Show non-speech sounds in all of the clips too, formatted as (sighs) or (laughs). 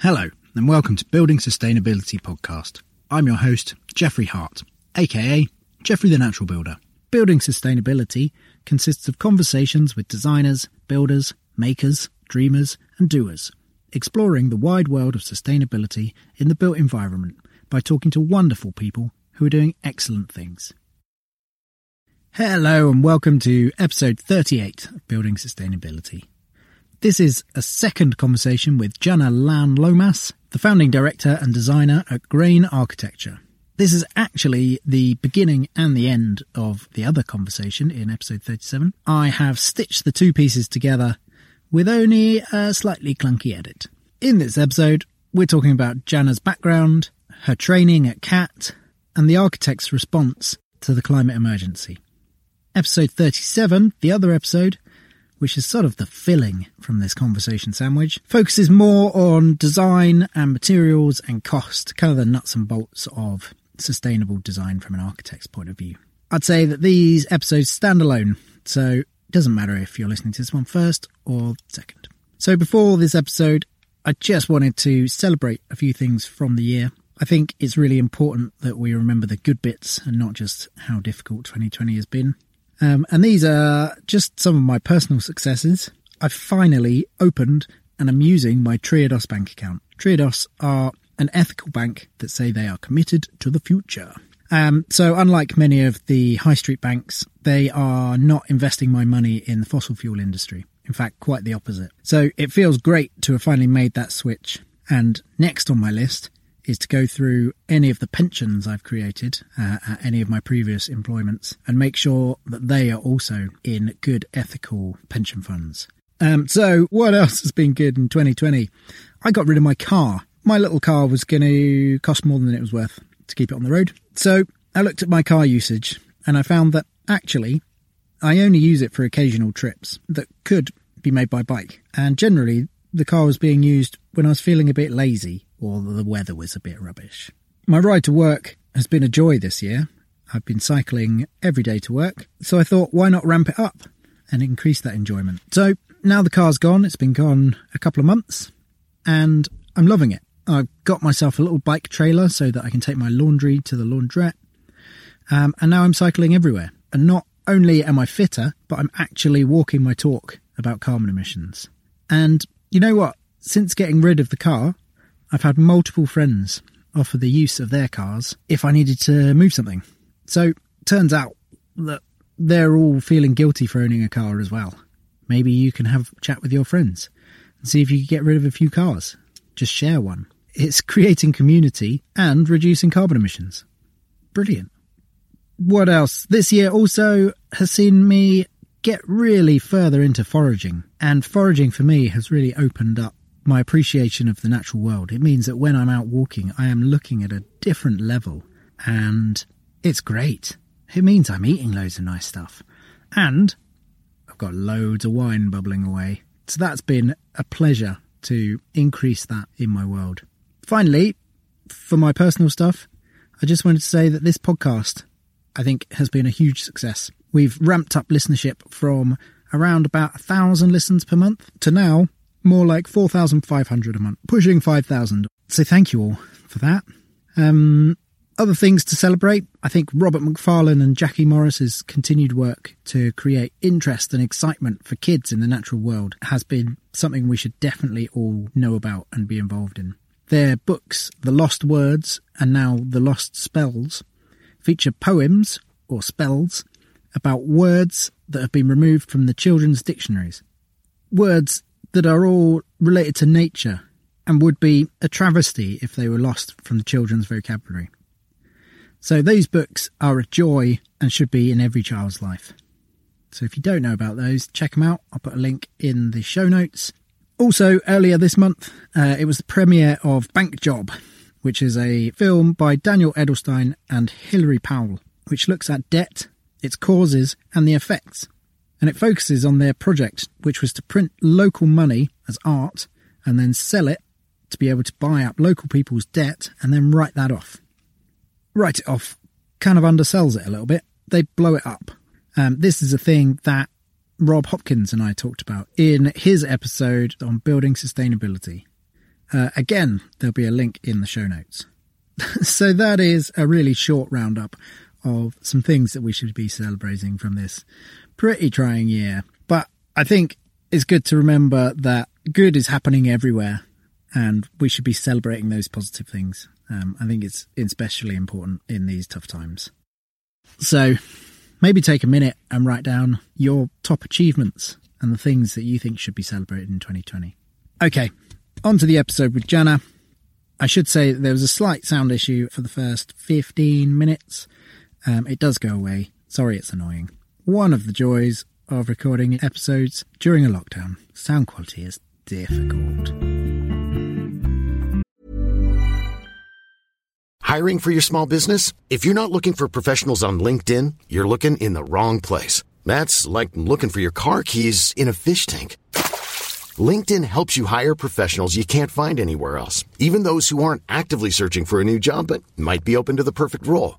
Hello, and welcome to Building Sustainability Podcast. I'm your host, Jeffrey Hart, aka Jeffrey the Natural Builder. Building Sustainability consists of conversations with designers, builders, makers, dreamers, and doers, exploring the wide world of sustainability in the built environment by talking to wonderful people who are doing excellent things. Hello, and welcome to episode 38 of Building Sustainability. This is a second conversation with Janna Laan Lomas, the founding director and designer at Grain Architecture. This is actually the beginning and the end of the other conversation in episode 37. I have stitched the two pieces together with only a slightly clunky edit. In this episode, we're talking about Janna's background, her training at CAT, and the architect's response to the climate emergency. Episode 37, the other episode, which is sort of the filling from this conversation sandwich, focuses more on design and materials and cost, kind of the nuts and bolts of sustainable design from an architect's point of view. I'd say that these episodes stand alone, so it doesn't matter if you're listening to this one first or second. So before this episode, I just wanted to celebrate a few things from the year. I think it's really important that we remember the good bits and not just how difficult 2020 has been. Um, and these are just some of my personal successes. I've finally opened and am using my Triodos bank account. Triodos are an ethical bank that say they are committed to the future. Um, so, unlike many of the high street banks, they are not investing my money in the fossil fuel industry. In fact, quite the opposite. So, it feels great to have finally made that switch. And next on my list is to go through any of the pensions I've created uh, at any of my previous employments and make sure that they are also in good ethical pension funds. Um, so, what else has been good in 2020? I got rid of my car. My little car was going to cost more than it was worth to keep it on the road. So, I looked at my car usage and I found that actually I only use it for occasional trips that could be made by bike. And generally, the car was being used when I was feeling a bit lazy or the weather was a bit rubbish. My ride to work has been a joy this year. I've been cycling every day to work, so I thought why not ramp it up and increase that enjoyment. So now the car's gone, it's been gone a couple of months, and I'm loving it. I've got myself a little bike trailer so that I can take my laundry to the laundrette, um, and now I'm cycling everywhere. And not only am I fitter, but I'm actually walking my talk about carbon emissions. And you know what? Since getting rid of the car, I've had multiple friends offer the use of their cars if I needed to move something. So, turns out that they're all feeling guilty for owning a car as well. Maybe you can have a chat with your friends and see if you can get rid of a few cars. Just share one. It's (laughs) creating community and reducing carbon emissions. Brilliant. What else? This year also has seen me get really further into foraging. And foraging for me has really opened up my appreciation of the natural world. It means that when I'm out walking, I am looking at a different level and it's great. It means I'm eating loads of nice stuff. And I've got loads of wine bubbling away. So that's been a pleasure to increase that in my world. Finally, for my personal stuff, I just wanted to say that this podcast, I think, has been a huge success. We've ramped up listenership from around about a thousand listens per month to now more like 4,500 a month, pushing 5,000. So thank you all for that. Um, other things to celebrate, I think Robert Macfarlane and Jackie Morris's continued work to create interest and excitement for kids in the natural world has been something we should definitely all know about and be involved in. Their books, The Lost Words and now The Lost Spells, feature poems or spells about words that have been removed from the children's dictionaries. Words that are all related to nature and would be a travesty if they were lost from the children's vocabulary. So those books are a joy and should be in every child's life. So if you don't know about those, check them out. I'll put a link in the show notes. Also, earlier this month, uh, it was the premiere of Bank Job, which is a film by Daniel Edelstyn and Hilary Powell, which looks at debt, its causes, and the effects and it focuses on their project, which was to print local money as art and then sell it to be able to buy up local people's debt and then write that off. Write it off kind of undersells it a little bit. They blow it up. Um, this is a thing that Rob Hopkins and I talked about in his episode on building sustainability. Uh, again, there'll be a link in the show notes. (laughs) so that is a really short roundup of some things that we should be celebrating from this pretty trying year. But I think it's good to remember that good is happening everywhere and we should be celebrating those positive things. Um, I think it's especially important in these tough times. So maybe take a minute and write down your top achievements and the things that you think should be celebrated in 2020. Okay, on to the episode with Janna. I should say there was a slight sound issue for the first 15 minutes. Um, it does go away. Sorry, it's annoying. One of the joys of recording episodes during a lockdown. Sound quality is difficult. Hiring for your small business? If you're not looking for professionals on LinkedIn, you're looking in the wrong place. That's like looking for your car keys in a fish tank. LinkedIn helps you hire professionals you can't find anywhere else, even those who aren't actively searching for a new job but might be open to the perfect role.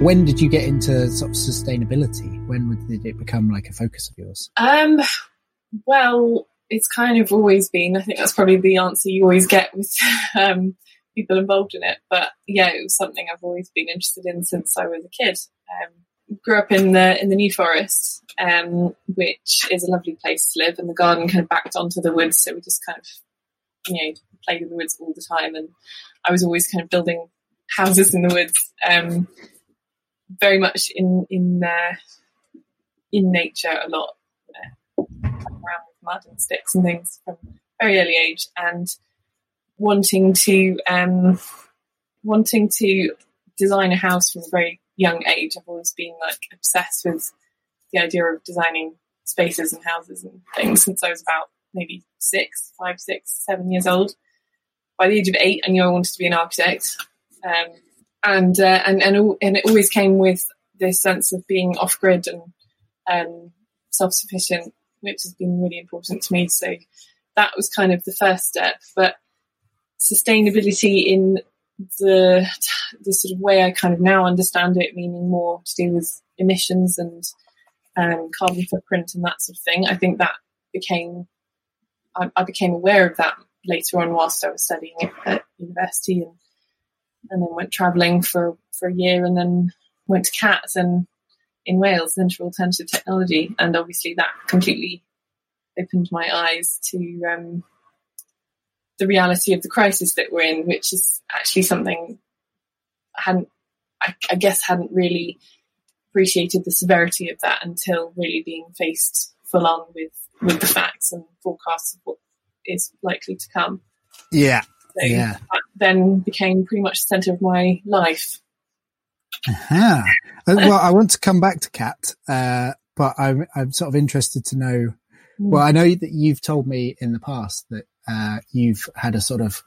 When did you get into sort of sustainability? When did it become like a focus of yours? Um, well, it's kind of always been. I think that's probably the answer you always get with (laughs) um, people involved in it. But yeah, it was something I've always been interested in since I was a kid. Um, grew up in the in the New Forest, um, which is a lovely place to live, and the garden kind of backed onto the woods, so we just kind of you know played in the woods all the time. And I was always kind of building houses in the woods, um, very much in in uh, in nature a lot around with mud and sticks and things from very early age, and wanting to um, wanting to design a house from a very young age. I've always been like obsessed with the idea of designing spaces and houses and things since I was about maybe six, five, six, seven years old. By the age of eight, I knew I wanted to be an architect, um, and uh, and and and it always came with this sense of being off grid and um, self sufficient which has been really important to me. So that was kind of the first step. But sustainability in the the sort of way I kind of now understand it, meaning more to do with emissions and um, carbon footprint and that sort of thing. I think that became I, I, became aware of that later on whilst I was studying at university and and then went travelling for for a year and then went to CATS and in Wales, Centre for Alternative Technology, and obviously that completely opened my eyes to um, the reality of the crisis that we're in, which is actually something I hadn't, I, I guess, hadn't really appreciated the severity of that until really being faced full on with with the facts and forecasts of what is likely to come. Yeah. So yeah. Then became pretty much the centre of my life. Uh-huh. well, I want to come back to CAT, uh, but I'm, I'm sort of interested to know. Well, I know that you've told me in the past that uh, you've had a sort of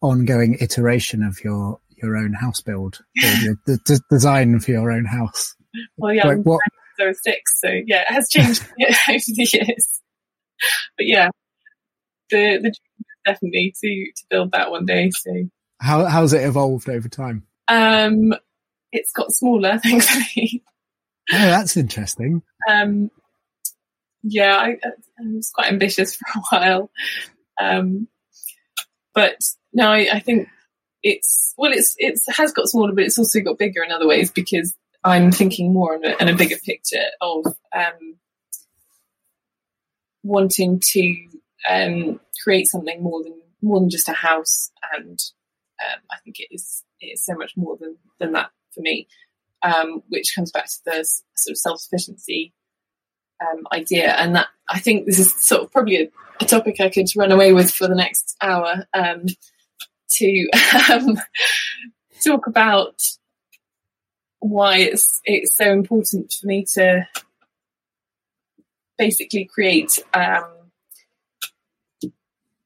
ongoing iteration of your your own house build, or (laughs) the, the, design for your own house. Well, yeah, like, what? So six, so yeah, it has changed (laughs) over the years. But yeah, the the definitely to to build that one day. So how how's it evolved over time? Um, it's got smaller, (laughs) thankfully. Oh, that's interesting. Um, yeah, I, I, was quite ambitious (laughs) for a while. Um, but no, I, I, think it's well, it's it's it has got smaller, but it's also got bigger in other ways because I'm thinking more in a, in a bigger picture of um, wanting to um, create something more than more than just a house, and um, I think it is it is so much more than than that for me. Um, which comes back to the sort of self sufficiency um, idea, and that I think this is sort of probably a, a topic I could run away with for the next hour um, to um, (laughs) talk about why it's it's so important for me to basically create um,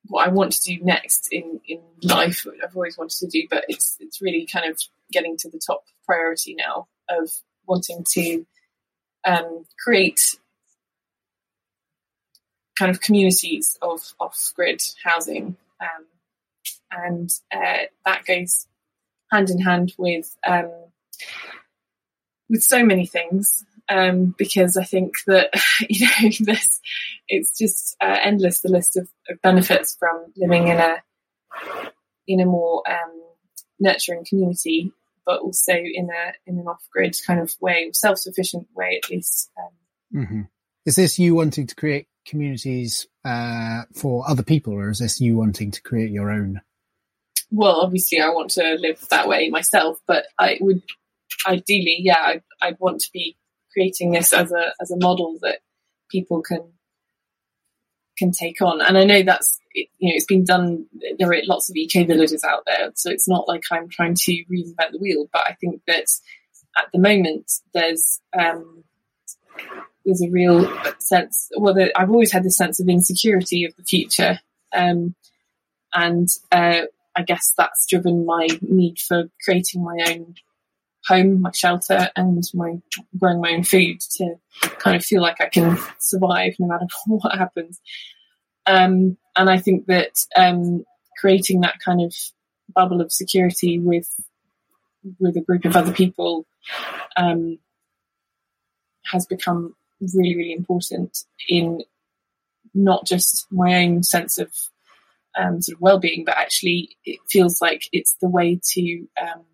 what I want to do next in, in life. I've always wanted to do, but it's it's really kind of getting to the top priority now of wanting to um, create kind of communities of off grid housing, um, and uh, that goes hand in hand with um, with so many things um, because I think that (laughs) you know (laughs) this it's just uh, endless the list of, of, benefits from living in a in a more um, nurturing community, but also in a in an off grid kind of way, self sufficient way at least. Um, mm-hmm. Is this you wanting to create communities uh, for other people, or is this you wanting to create your own? Well, obviously, I want to live that way myself, but I would ideally, yeah, I'd, I'd want to be creating this as a as a model that people can can take on. And I know that's you know it's been done. There are lots of eco villages out there, so it's not like I'm trying to reinvent the wheel. But I think that at the moment there's um, there's a real sense. Well, I've always had this sense of insecurity of the future, um, and uh, I guess that's driven my need for creating my own home, my shelter, and my growing my own food to kind of feel like I can survive no matter (laughs) what happens. Um, and I think that um, creating that kind of bubble of security with with a group of other people um, has become really, really important in not just my own sense of um, sort of well-being, but actually it feels like it's the way to um,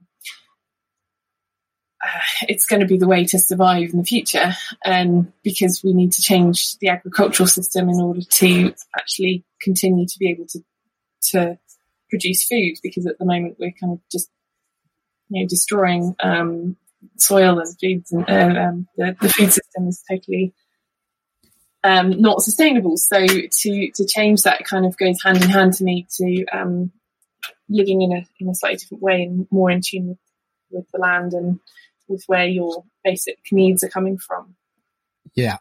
(sighs) it's going to be the way to survive in the future um, because we need to change the agricultural system in order to actually continue to be able to to produce food because at the moment we're kind of just you know destroying um, soil and foods and uh, um, the, the, food system is totally um, not sustainable. So to to change that kind of goes hand in hand to me to um, living in a in a slightly different way and more in tune with, with the land and with where your basic needs are coming from. Yeah.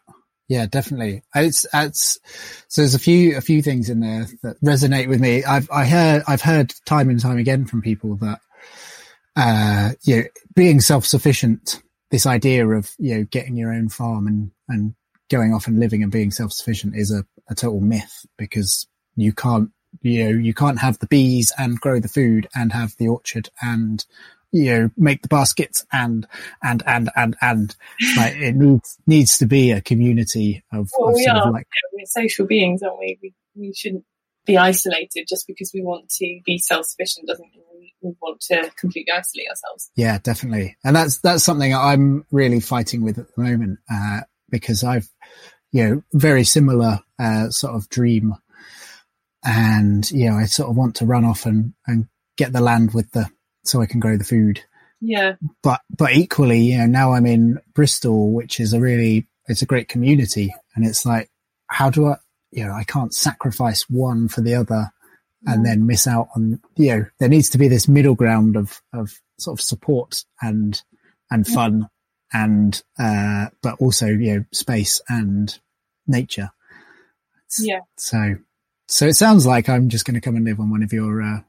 Yeah, definitely. It's, it's, so there's a few, a few things in there that resonate with me. I've, I heard, I've heard time and time again from people that, uh, you know, being self-sufficient, this idea of, you know, getting your own farm and, and going off and living and being self-sufficient is a, a total myth because you can't, you know, you can't have the bees and grow the food and have the orchard and you know, make the baskets and, and, and, and, and like it needs, needs to be a community of, well, of we are like, we're social beings, aren't we? we? We shouldn't be isolated just because we want to be self-sufficient doesn't mean we, we want to completely isolate ourselves. Yeah, definitely. And that's, that's something I'm really fighting with at the moment, uh, because I've, you know, very similar, uh, sort of dream. And, you know, I sort of want to run off and, and get the land with the, so I can grow the food. Yeah. But but equally, you know, now I'm in Bristol, which is a really it's a great community, and it's like, how do I, you know, I can't sacrifice one for the other, and then miss out on, you know, there needs to be this middle ground of of sort of support and and fun, and uh, but also you know space and nature. Yeah. So so it sounds like I'm just going to come and live on one of your uh,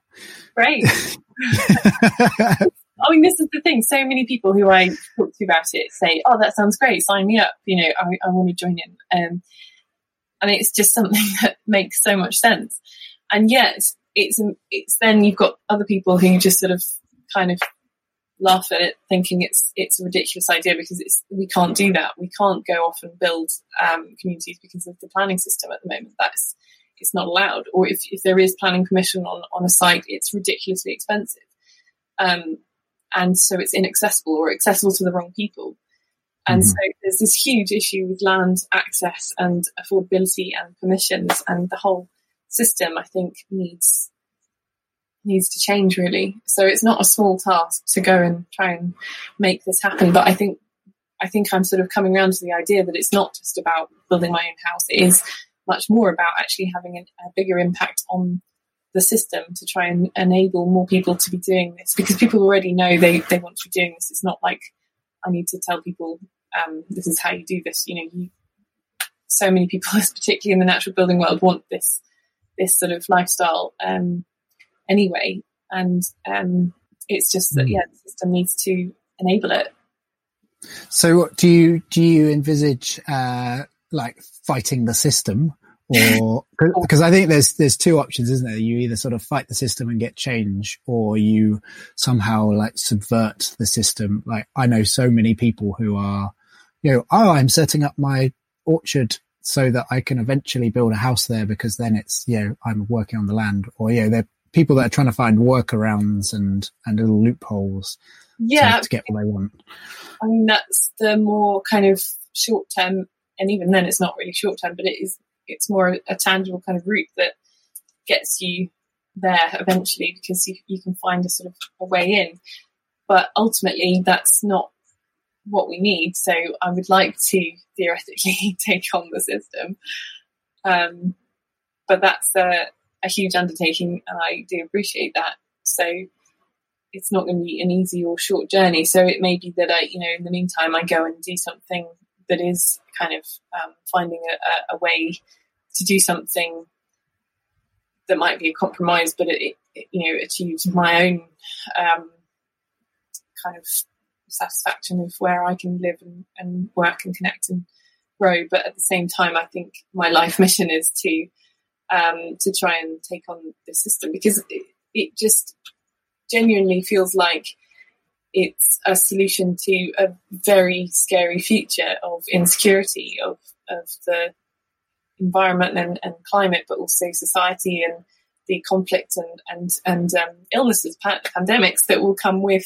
Great. (laughs) I mean, this is the thing. So many people who I talk to about it say, "Oh, that sounds great. Sign me up. You know, I, I want to join in." Um, and it's just something (laughs) that makes so much sense. And yet, it's it's then you've got other people who just sort of kind of laugh at it, thinking it's it's a ridiculous idea because it's we can't do that. We can't go off and build um, communities because of the planning system at the moment. That's it's not allowed. Or if, if there is planning permission on, on a site, it's ridiculously expensive. Um, and so it's inaccessible or accessible to the wrong people. And mm-hmm. so there's this huge issue with land access and affordability and permissions and the whole system I think needs needs to change really. So it's not a small task to go and try and make this happen. But I think I think I'm sort of coming around to the idea that it's not just about building my own house. It is much more about actually having a, a bigger impact on the system to try and enable more people to be doing this because people already know they, they want to be doing this. It's not like I need to tell people um, this is how you do this. You know, you, so many people, (laughs) particularly in the natural building world, want this this sort of lifestyle um, anyway, and um, it's just that hmm. yeah, the system needs to enable it. So, what do you do you envisage uh, like fighting the system, (laughs) or because I think there's there's two options, isn't there? You either sort of fight the system and get change, or you somehow like subvert the system. Like I know so many people who are, you know, oh, I'm setting up my orchard so that I can eventually build a house there because then it's you know I'm working on the land, or you know they're people that are trying to find workarounds and and little loopholes. Yeah, to, to get what they want. I mean that's the more kind of short term, and even then it's not really short term, but it is it's more a tangible kind of route that gets you there eventually because you, you can find a sort of a way in. But ultimately, that's not what we need. So I would like to theoretically (laughs) take on the system. Um, but that's a, a, huge undertaking, and I do appreciate that. So it's not going to be an easy or short journey. So it may be that I, you know, in the meantime, I go and do something that is kind of um, finding a, a, way to do something that might be a compromise, but it, it you know achieves my own um, kind of satisfaction of where I can live and, and, work and connect and grow. But at the same time, I think my life (laughs) mission is to um, to try and take on the system because it, it just genuinely feels like it's a solution to a very scary future of insecurity of of the environment and, and climate, but also society and the conflict and and and um, illnesses, pandemics that will come with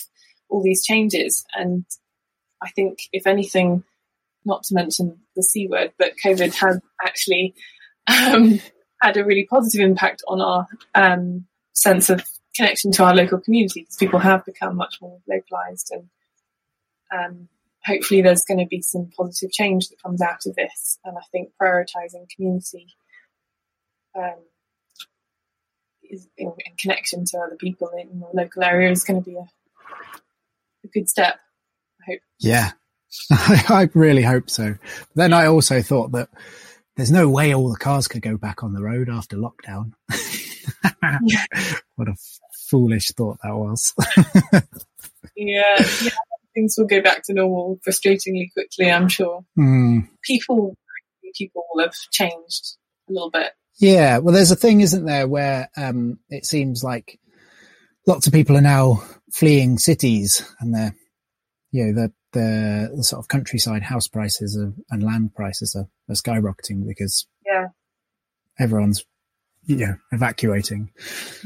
all these changes. And I think, if anything, not to mention the C word, but COVID has actually um, had a really positive impact on our um, sense of connection to our local community because people have become much more localized and um, hopefully there's going to be some positive change that comes out of this. And I think prioritizing community um, is in, in, connection to other people in the local area is going to be a, a good step. I hope. Yeah, (laughs) I really hope so. Then I also thought that there's no way all the cars could go back on the road after lockdown. (laughs) what a foolish thought that was. (laughs) yeah, yeah, things will go back to normal frustratingly quickly. I'm sure. Mm. People, people will have changed a little bit. Yeah, well, there's a thing, isn't there, where um, it seems like lots of people are now fleeing cities, and they're, you know, the the, the sort of countryside house prices are, and land prices are, are skyrocketing because yeah, everyone's you know evacuating.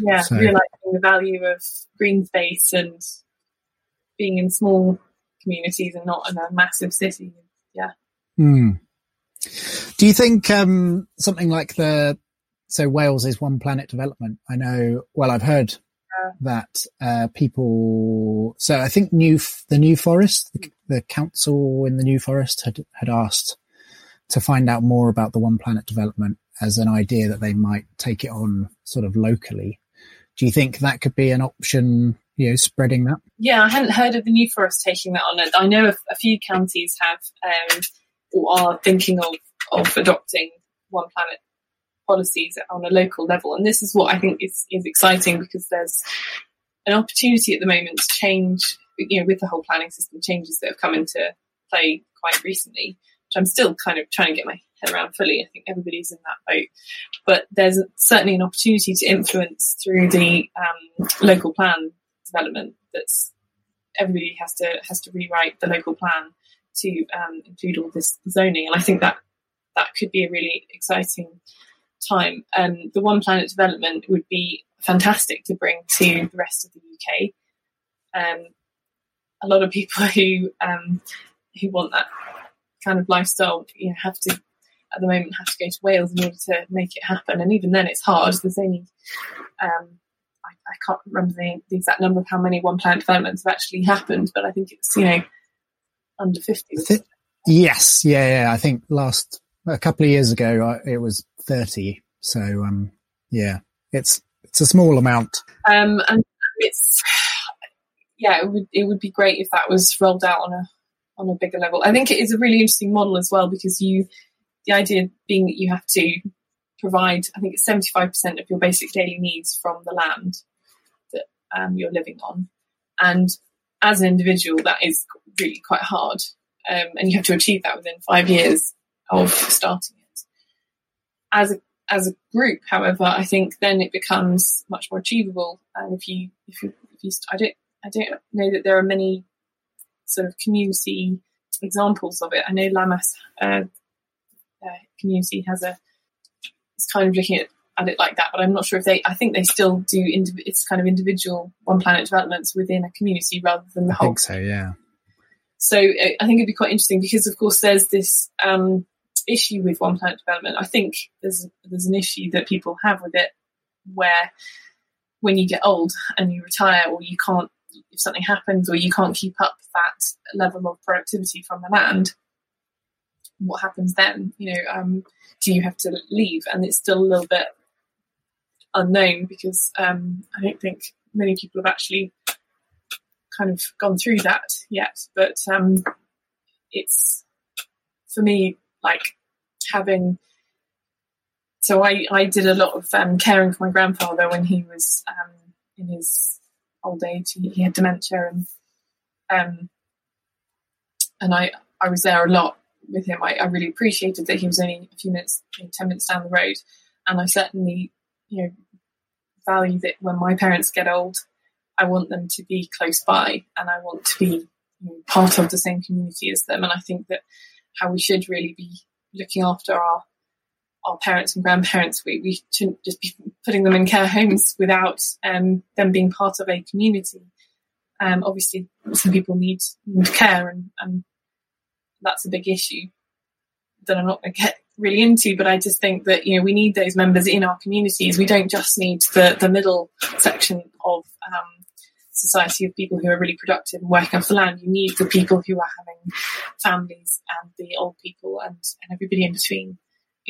Yeah, so, realizing the value of green space and being in small communities and not in a massive city. Yeah. Hmm. Do you think um, something like the so Wales is one planet development? I know. Well, I've heard yeah. that uh, people. So I think new the New Forest, the, the, council in the New Forest had had asked to find out more about the one planet development as an idea that they might take it on sort of locally. Do you think that could be an option you know, spreading that? Yeah, I hadn't heard of the New Forest taking that on. I know a, few counties have um, or are thinking of, of adopting One Planet policies on a local level. And this is what I think is, is exciting because there's an opportunity at the moment to change, you know, with the whole planning system changes that have come into play quite recently, which I'm still kind of trying to get my head around fully. I think everybody's in that boat. But there's certainly an opportunity to influence through the um, local plan development that's everybody has to has to rewrite the local plan to um, include all this zoning, and I think that that could be a really exciting time. Um, the One Planet development would be fantastic to bring to the rest of the UK. Um, a lot of people (laughs) who um, who want that kind of lifestyle, you know, have to at the moment have to go to Wales in order to make it happen, and even then it's hard. There's only um, I, I, can't remember the, the, exact number of how many One Planet developments have actually happened, but I think it's you know under fifty. Yes, yeah, yeah. I think last a couple of years ago it was thirty. So um, yeah, it's it's a small amount. Um, and it's yeah, it would it would be great if that was rolled out on a on a bigger level. I think it is a really interesting model as well because you the idea being that you have to provide I think it's seventy five percent of your basic daily needs from the land that um, you're living on, and as an individual that is really quite hard, um, and you have to achieve that within five years of starting it. As a as a group, however, I think then it becomes much more achievable. And if you, if you, if you, I don't, I don't know that there are many sort of community examples of it. I know Lammas uh, uh, community has a, it's kind of looking at, at it like that, but I'm not sure if they, I think they still do, indiv- it's kind of individual one planet developments within a community rather than the I whole. think so, yeah. So uh, I think it'd be quite interesting because, of course, there's this um, issue with one planet development. I think there's there's an issue that people have with it where when you get old and you retire or you can't if something happens or you can't keep up that level of productivity from the land what happens then? You know um, do you have to leave? And it's still a little bit unknown because um, i don't think many people have actually kind of gone through that yet. But um, it's for me like having so I, I did a lot of um, caring for my grandfather when he was um, in his old age. He, he had dementia, and um, and I I was there a lot with him. I, I, really appreciated that he was only a few minutes, you know, ten minutes down the road, and I certainly you know value that when my parents get old, I want them to be close by, and I want to be you know, part of the same community as them. And I think that how we should really be looking after our our parents and grandparents. We, we shouldn't just be putting them in care homes without um, them being part of a community. Um, obviously, some people need, care, and, and that's a big issue that I'm not going to get really into. But I just think that you know we need those members in our communities. We don't just need the the middle section of um, society of people who are really productive and working the land. You need the people who are having families and the old people and, and everybody in between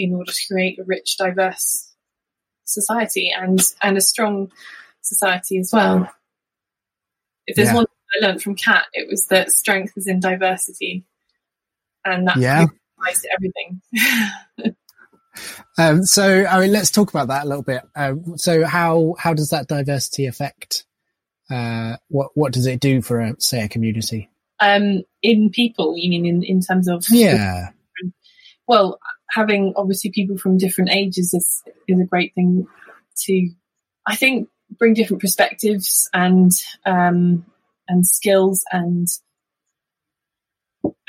in order to create a rich, diverse society and, and a strong society as well. If there's yeah. one thing I learned from CAT, it was that strength is in diversity. And that yeah. applies to everything. (laughs) um, so, I mean, let's talk about that a little bit. Um, so, how how does that diversity affect uh, what what does it do for a say a community? Um, in people, you mean in, in terms of yeah. Well, having obviously people from different ages is is a great thing to, I think, bring different perspectives and um, and skills and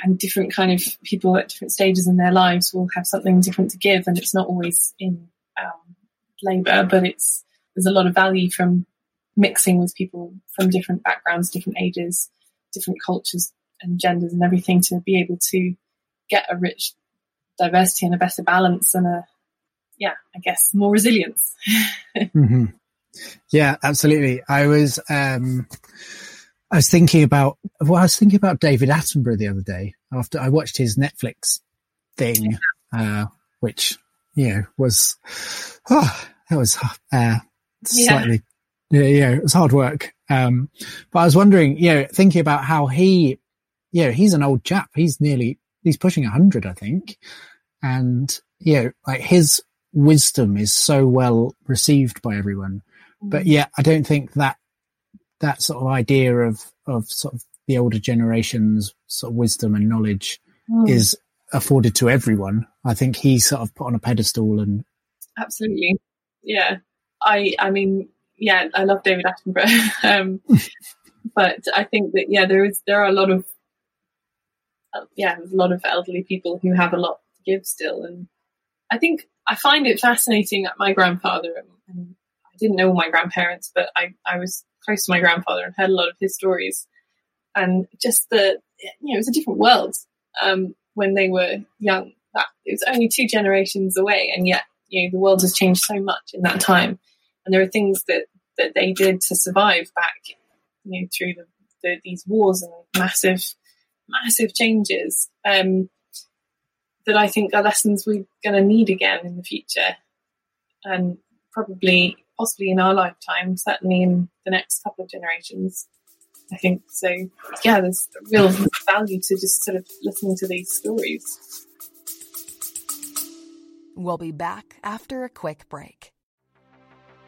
and different kind of people at different stages in their lives will have something different to give, and it's not always in um, labour, but it's there's a lot of value from mixing with people from different backgrounds, different ages, different cultures and genders and everything to be able to get a rich diversity and a better balance and a, yeah, I guess more resilience. (laughs) mm-hmm. Yeah, absolutely. I was, um, I was thinking about, well, I was thinking about David Attenborough the other day after I watched his Netflix thing, uh, which, you know, was, oh, that was, uh, slightly yeah, yeah, it was hard work. Um, but I was wondering, you know, thinking about how he, you know, he's an old chap. He's nearly, he's pushing a hundred, I think. And, you know, like his wisdom is so well received by everyone. But yeah, I don't think that, that sort of idea of, of sort of the older generation's sort of wisdom and knowledge mm. is afforded to everyone. I think he's sort of put on a pedestal and. Absolutely. Yeah. I, I mean, yeah, I love David Attenborough. (laughs) um, (laughs) but I think that yeah, there is there are a lot of uh, yeah, a lot of elderly people who have a lot to give still, and I think I find it fascinating that my grandfather and, I didn't know my grandparents, but I I was close to my grandfather and heard a lot of his stories, and just the you know it was a different world um, when they were young. That it was only two generations away, and yet you know the world has changed so much in that time, and there are things that that they did to survive back you know through the, the, these wars and massive massive changes. Um, that I think are lessons we're going to need again in the future, and probably possibly in our lifetime, certainly in the next couple of generations. I think so. Yeah, there's real value to just sort of listening to these stories. We'll be back after a quick break.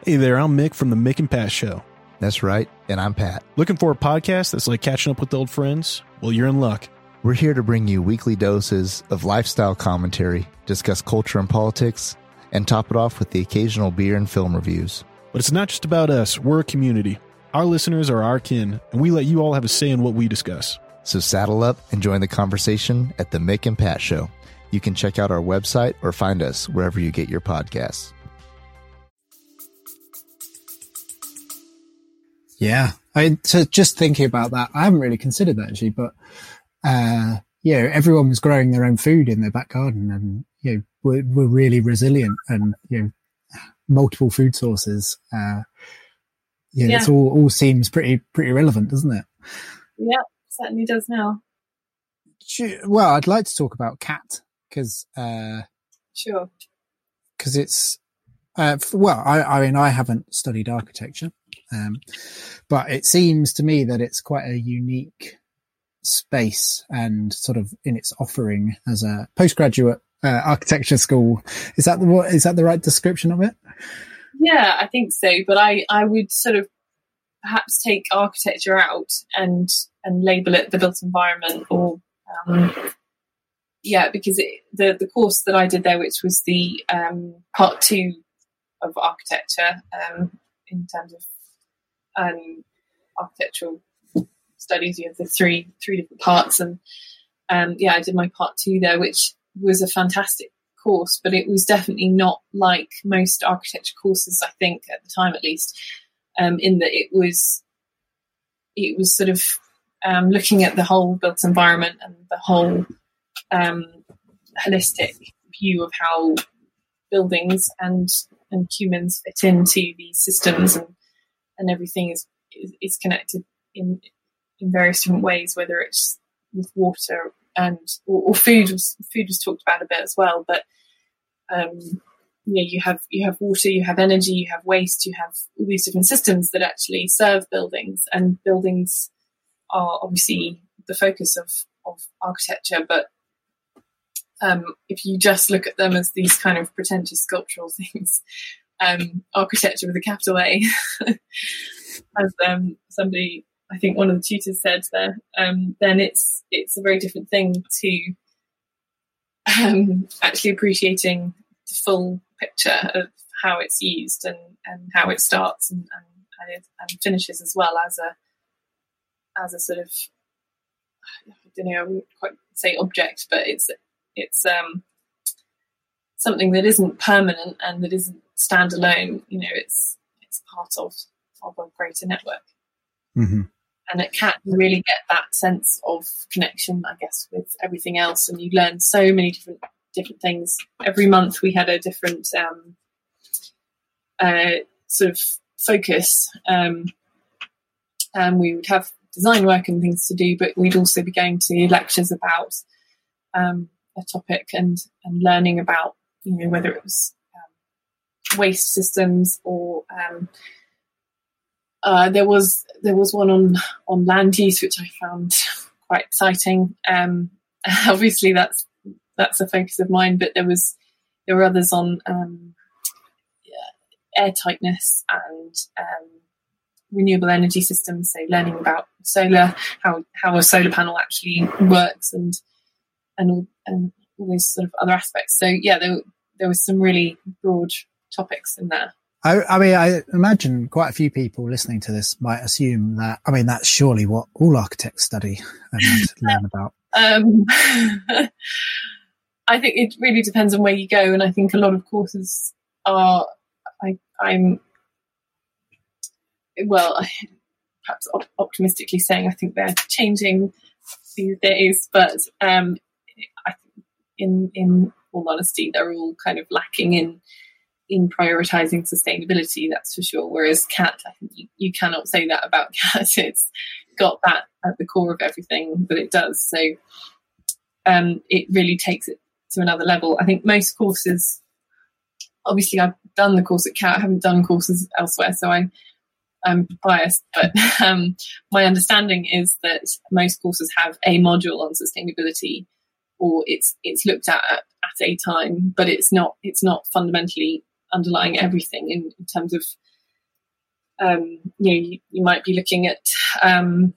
Hey there, I'm Mick from the Mick and Pat Show. That's right, and I'm Pat. Looking for a podcast that's like catching up with old friends? Well, you're in luck. We're here to bring you weekly doses of lifestyle commentary, discuss culture and politics, and top it off with the occasional beer and film reviews. But it's not just about us, we're a community. Our listeners are our kin, and we let you all have a say in what we discuss. So saddle up and join the conversation at the Mick and Pat Show. You can check out our website or find us wherever you get your podcasts. Yeah, I so just thinking about that. I haven't really considered that actually, but uh, yeah, everyone was growing their own food in their back garden, and you know, we're, we're really resilient, and you know, multiple food sources. Uh, yeah, Yeah. it's all all seems pretty pretty relevant, doesn't it? Yeah, certainly does now. Well, I'd like to talk about CAT because uh, Sure. because it's uh, f- well, I, I mean, I haven't studied architecture, um, but it seems to me that it's quite a unique space and sort of in its offering as a postgraduate uh, architecture school. Is that the what is that the right description of it? Yeah, I think so. But I, I would sort of perhaps take architecture out and and label it the built environment or um, yeah, because it, the the course that I did there, which was the um, part two of architecture um, in terms of um, architectural studies, you have the three three different parts, and um, yeah, I did my part two there, which was a fantastic course, but it was definitely not like most architecture courses, I think, at the time at least, um, in that it was it was sort of um, looking at the whole built environment and the whole um, holistic view of how buildings and and humans fit into these systems and and everything is is, is connected in in various different ways, whether it's with water and or, or food was food was talked about a bit as well, but um, you know you have you have water, you have energy, you have waste, you have all these different systems that actually serve buildings, and buildings are obviously the focus of of architecture, but um, if you just look at them as these kind of pretentious sculptural (laughs) things, um, architecture with a capital A, (laughs) as um, somebody, I think one of the tutors said there, um, then it's it's a very different thing to um, actually appreciating the full picture of how it's used and, and how it starts and, and, and, finishes as well as a as a sort of I don't know I wouldn't quite say object, but it's it's um, something that isn't permanent and that isn't standalone. You know, it's it's part of of a greater network, Mm-hmm. And it can really get that sense of connection, I guess, with everything else. And you learn so many different different things. Every month we had a different um, uh, sort of focus, um, and we would have design work and things to do, but we'd also be going to lectures about um, a topic and and learning about you know whether it was um, waste systems or um, uh, there was there was one on on land use which I found (laughs) quite exciting. Um, (laughs) obviously, that's that's a focus of mine, but there was there were others on um, yeah, air tightness and um, renewable energy systems. So learning about solar, how how a solar panel actually works, and and all, and all those sort of other aspects. So yeah, there there was some really broad topics in there. I, I, mean, I imagine quite a few people listening to this might assume that. I mean, that's surely what all architects study and learn (laughs) about. Um, (laughs) I think it really depends on where you go, and I think a lot of courses are. I, I'm well, (laughs) perhaps optimistically saying I think they're changing these days, but um, I think in in all honesty, they're all kind of lacking in in prioritizing sustainability. That's for sure. Whereas CAT, I think you, you cannot say that about (laughs) CAT. It's got that at the core of everything that it does. So um, it really takes it to another level. I think most courses, obviously, I've done the course at CAT. I haven't done courses elsewhere, so I I'm biased, but (laughs) um, my understanding is that most courses have a module on sustainability, or it's it's looked at at a time, but it's not it's not fundamentally underlying everything in, in terms of um, you know you, you, might be looking at, um,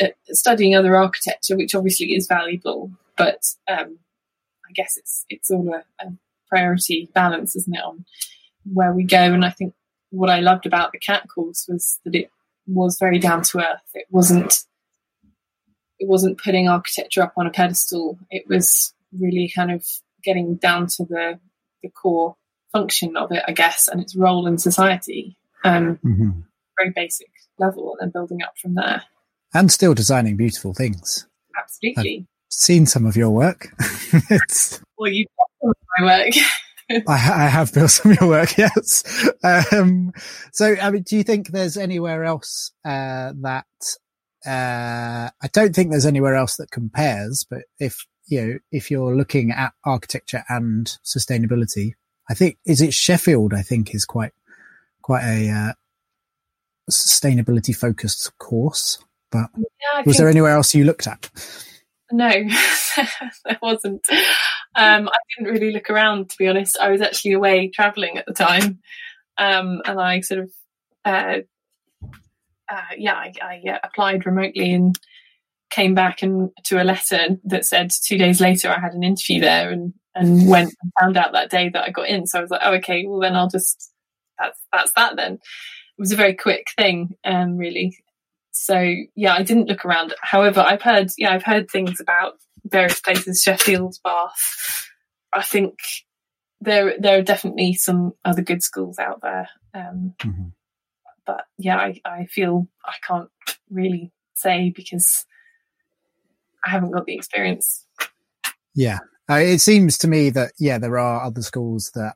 at, studying other architecture, which obviously is valuable, but um, I guess it's it's all a, a priority balance, isn't it, on where we go? And I think what I loved about the CAT course was that it was very down to earth. It wasn't it wasn't putting architecture up on a pedestal. It was really kind of getting down to the the core function of it, I guess, and its role in society. Um, mm-hmm. Very basic level, and then building up from there. And still designing beautiful things. Absolutely. I've seen some of your work. (laughs) it's... Well, you've got some of my work. (laughs) I, I, have built some of your work, (laughs) yes. Um, so, I mean, do you think there's anywhere else uh, that uh, I don't think there's anywhere else that compares, but if you know, if you're looking at architecture and sustainability, I think is it Sheffield. I think is quite quite a uh, sustainability focused course. But yeah, was there anywhere else you looked at? No, (laughs) there wasn't. Um, I didn't really look around, to be honest. I was actually away traveling at the time, um, and I sort of, uh, uh, yeah, I, I uh, applied remotely and came back and to a letter that said two days later I had an interview there, and and went and found out that day that I got in. So I was like, oh, okay, well then I'll just that's that's that then. It was a very quick thing, um, really. So yeah, I didn't look around. However, I've heard yeah, I've heard things about various places, Sheffield, Bath. I think there there are definitely some other good schools out there. Um, mm-hmm. But yeah, I, I feel I can't really say because I haven't got the experience. Yeah, uh, it seems to me that yeah, there are other schools that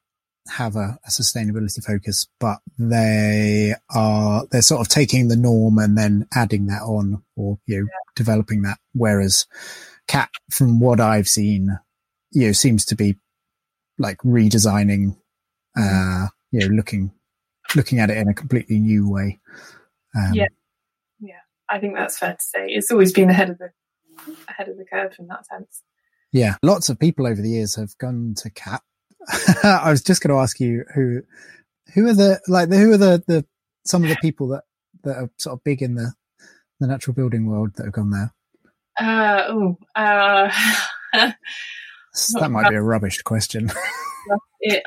have a, a, sustainability focus, but they are they're sort of taking the norm and then adding that on, or you know, yeah. developing that. Whereas CAT, from what I've seen, you know, seems to be like redesigning, uh, you know, looking looking at it in a completely new way. Um, yeah, yeah, I think that's fair to say. It's always been ahead of the ahead of the curve in that sense. Yeah, lots of people over the years have gone to CAT. (laughs) I was just going to ask you who who are the like the, who are the the some of the people that that are sort of big in the the natural building world that have gone there. Uh, oh, uh, (laughs) that might be a rubbish question. (laughs)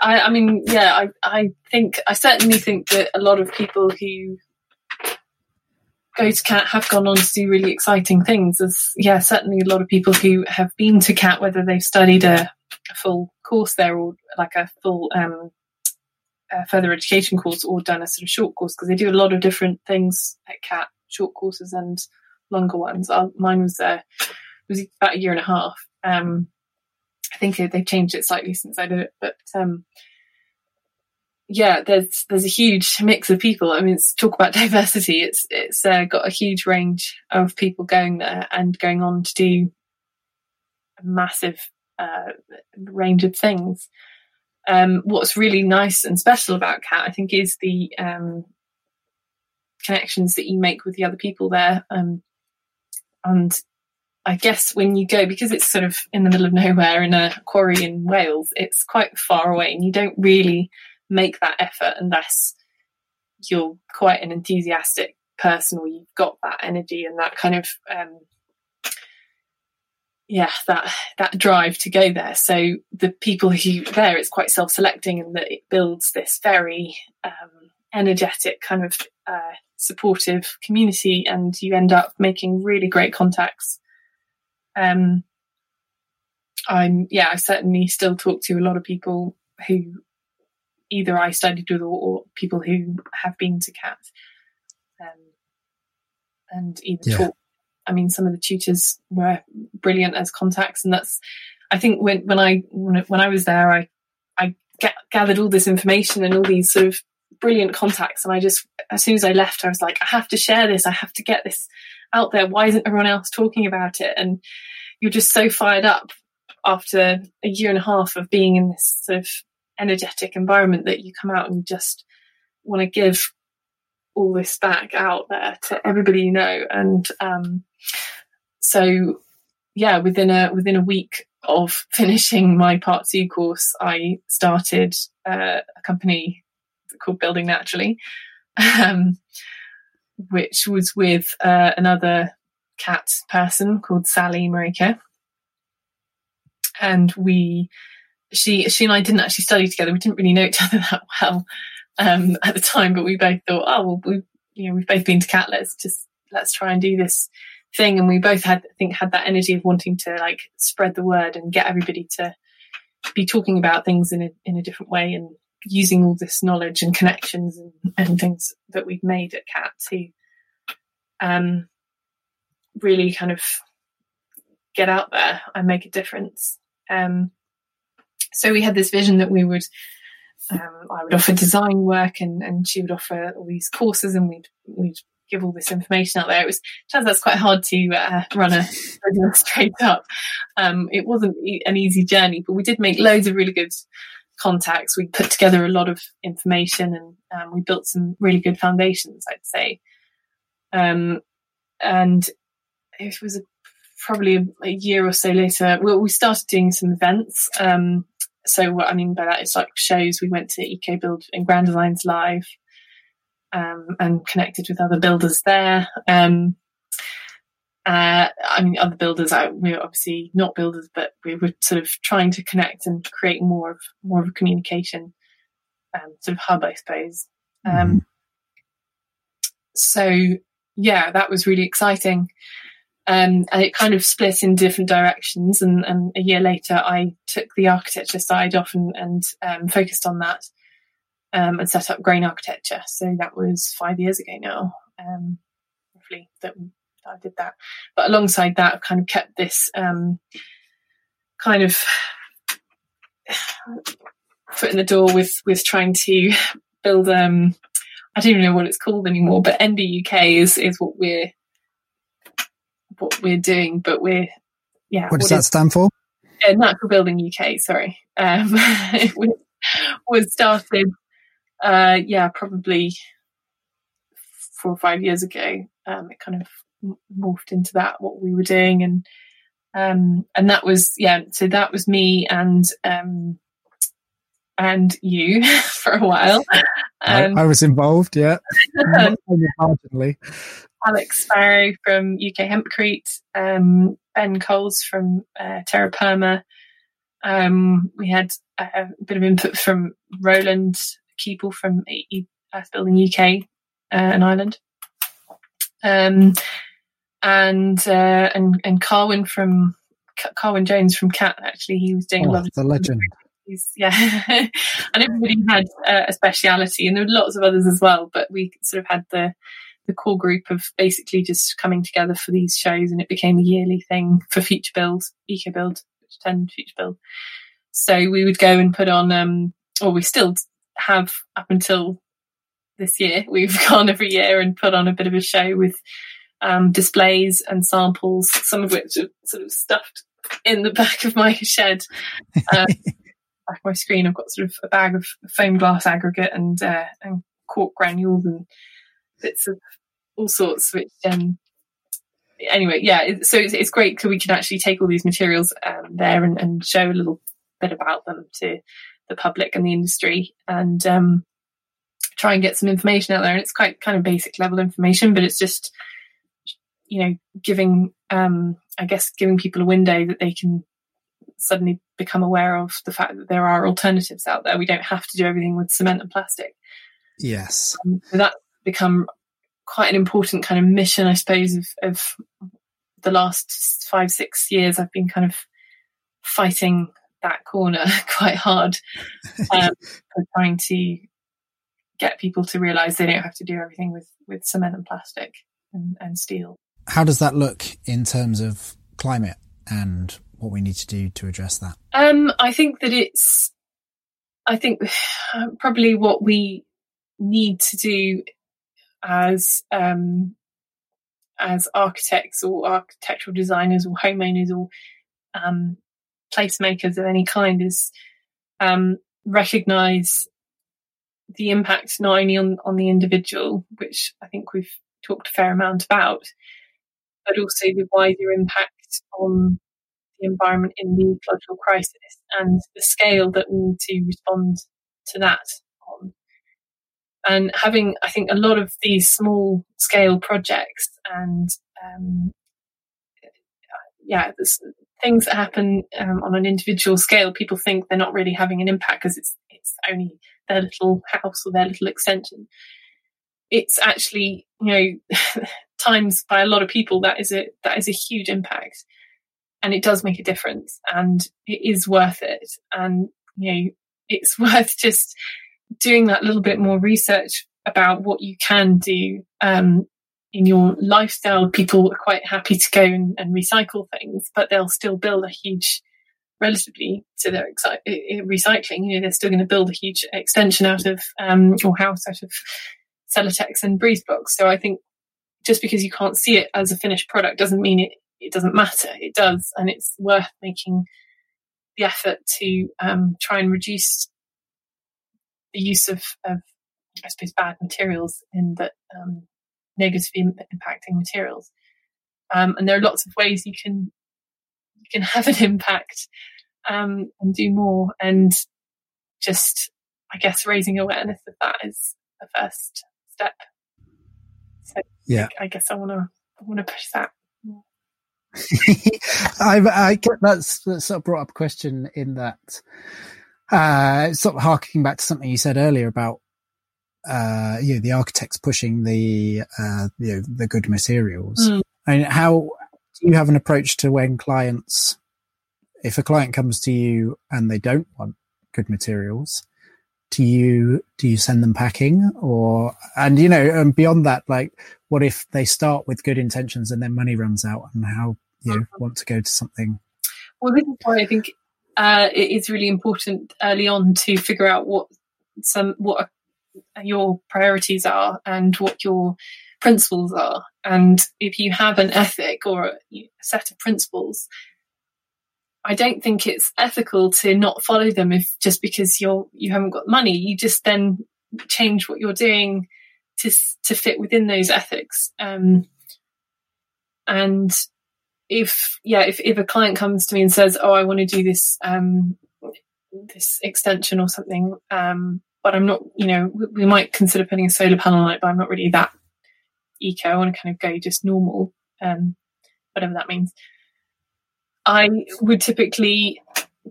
I, I mean, yeah, I, I think I certainly think that a lot of people who go to CAT have gone on to do really exciting things. There's, yeah, certainly a lot of people who have been to CAT, whether they've studied a, a full course there or like a full um, a further education course or done a sort of short course because they do a lot of different things at CAT, short courses and longer ones. Uh, mine was uh, was about a year and a half. Um, I think they've changed it slightly since I did it, but um, yeah, there's there's a huge mix of people. I mean, it's talk about (laughs) diversity. It's it's uh, got a huge range of people going there and going on to do a massive uh, range of things. Um, what's really nice and special about CAT, I think, is the um, connections that you make with the other people there. Um, and I guess when you go, because it's sort of in the middle of nowhere in a quarry in Wales, it's quite far away and you don't really make that effort unless you're quite an enthusiastic person or you've got that energy and that kind of um, yeah, that that drive to go there. So the people who there, it's quite self-selecting, and that it builds this very um, energetic kind of uh, supportive community, and you end up making really great contacts. Um, I'm yeah, I certainly still talk to a lot of people who either I studied with or, people who have been to CAT, um, and either Yeah. talk. I mean, some of the tutors were brilliant as contacts, and that's. I think when when I when, when I was there, I I ga- gathered all this information and all these sort of brilliant contacts, and I just as soon as I left, I was like, I have to share this. I have to get this out there. Why isn't everyone else talking about it? And you're just so fired up after a year and a half of being in this sort of energetic environment that you come out and just want to give all this back out there to everybody you know. And um, so yeah within a within a week of (laughs) finishing my part two course i started uh, a company called building naturally um, which was with uh, another CAT person called sally marika. And we she she and I didn't actually study together. We didn't really know each (laughs) other that well um, at the time, but we both thought, oh well, we you know we've both been to CAT. Let's just let's try and do this thing. And we both had I think had that energy of wanting to like spread the word and get everybody to be talking about things in a in a different way and using all this knowledge and connections and, and things that we've made at CAT to um, really kind of get out there and make a difference. Um, so we had this vision that we would um, I would offer design work and, and she would offer all these courses and we'd we'd give all this information out there. It was turns out it's quite hard to uh, run a straight up. Um, it wasn't an easy journey, but we did make loads of really good contacts. We put together a lot of information and um, we built some really good foundations, I'd say. Um, and it was a, probably a, a year or so later. Well, we started doing some events. Um, so what I mean by that is like shows. We went to Eco Build and Grand Designs Live um, and connected with other builders there. Um, uh, I mean, other builders. I, we were obviously not builders, but we were sort of trying to connect and create more of more of a communication um, sort of hub, I suppose. Um, So yeah, that was really exciting. Um, and it kind of split in different directions. And, and a year later, I took the architecture side off and, and um, focused on that um, and set up Grain Architecture. So that was five years ago now, um, roughly, that, I did that. But alongside that, I've kind of kept this um, kind of foot in the door with with trying to build. Um, I don't even know what it's called anymore, but NBUK is is what we're what we're doing, but we're yeah. What does what that is- stand for? uh, Natural Building UK, sorry, um, (laughs) was- was started, uh, yeah, probably four or five years ago. Um, it kind of morphed into that what we were doing, and um, and that was yeah. So that was me and um, and you (laughs) for a while. I, Um, I was involved, yeah. (laughs) Marginally. Alex Sparrow from UK Hempcrete, um, Ben Coles from uh, Terra Perma. Um, we had a, a bit of input from Rowland Keable from Earth Building UK uh, and Ireland. Um, and, uh, and, and Carwin from, Carwin Jones from CAT, actually, he was doing a Oh, lot of the legend. Yeah, (laughs) and everybody had uh, a speciality, and there were lots of others as well. But we sort of had the the core group of basically just coming together for these shows, and it became a yearly thing for Future Build, Eco Build, which turned Future Build. So we would go and put on, um, or we still have up until this year. (laughs) We've gone every year and put on a bit of a show with um, displays and samples, some of which are sort of stuffed in the back of my shed. Um, (laughs) back of my screen, I've got sort of a bag of foam glass aggregate and uh, and cork granules and bits of all sorts. Which um, anyway, yeah. it- So it's, it's great because we can actually take all these materials um, there and, and show a little bit about them to the public and the industry, and um, try and get some information out there. And it's quite kind of basic level information, but it's just you know giving um, I guess giving people a window that they can suddenly become aware of the fact that there are alternatives out there. We don't have to do everything with cement and plastic. Yes. Um, so that's become quite an important kind of mission, I suppose, of, of the last five, six years. I've been kind of fighting that corner (laughs) quite hard (laughs) um, trying to get people to realize they don't have to do everything with, with cement and plastic and, and steel. How does that look in terms of climate and what we need to do to address that? Um, I think that it's, I think (sighs) probably what we need to do as um, as architects or architectural designers or homeowners or um, placemakers of any kind is um, recognize the impact not only on, on the individual, which I think we've talked a fair amount about, but also the wider impact on the environment in the ecological crisis and the scale that we need to respond to that on. And having, I think, a lot of these small scale projects and um, yeah, things that happen um, on an individual scale, people think they're not really having an impact because it's it's only their little house or their little extension. It's actually, you know, (laughs) times by a lot of people that is a that is a huge impact, and it does make a difference, and it is worth it, and you know, it's (laughs) worth just doing that little bit more research about what you can do um, in your lifestyle, people are quite happy to go and, and recycle things, but they'll still build a huge, relatively to their exi- recycling, you know, they're still going to build a huge extension out of um, your house out of Celotex and breeze blocks. So I think just because you can't see it as a finished product doesn't mean it, it doesn't matter. It does, and it's worth making the effort to um, try and reduce the use of, of, I suppose, bad materials in that um, negatively impacting materials. Um, and there are lots of ways you can you can have an impact um, and do more. And just, I guess, raising awareness of that is the first step. So yeah, I, I guess I want to I want to push that. (laughs) I've, I get that's, that's sort of brought up a question in that, uh, sort of harking back to something you said earlier about uh, you know, the architects pushing the, uh, you know, the good materials. Mm. I mean, how do you have an approach to when clients, if a client comes to you and they don't want good materials, do you, do you send them packing or, and you know, and beyond that, like, what if they start with good intentions and then money runs out and how, you know, want to go to something? Well, this is why I think, uh, it is really important early on to figure out what some, what your priorities are and what your principles are. And if you have an ethic or a set of principles, I don't think it's ethical to not follow them if just because you're you haven't got money. You just then change what you're doing to to fit within those ethics. Um, and if yeah, if if a client comes to me and says, "Oh, I want to do this um, this extension or something," um, but I'm not, you know, we might consider putting a solar panel on it, but I'm not really that eco. I want to kind of go just normal, um, whatever that means. I would typically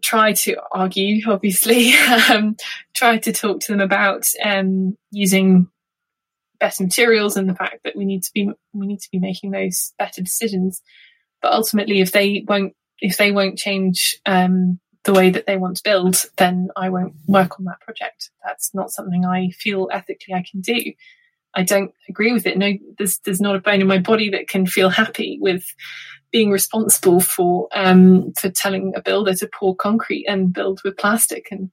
try to argue, obviously, (laughs) um, try to talk to them about um, using better materials and the fact that we need to be we need to be making those better decisions. But ultimately, if they won't if they won't change um, the way that they want to build, then I won't work on that project. That's not something I feel ethically I can do. I don't agree with it. No, there's there's not a bone in my body that can feel happy with being responsible for um, for telling a builder to pour concrete and build with plastic, and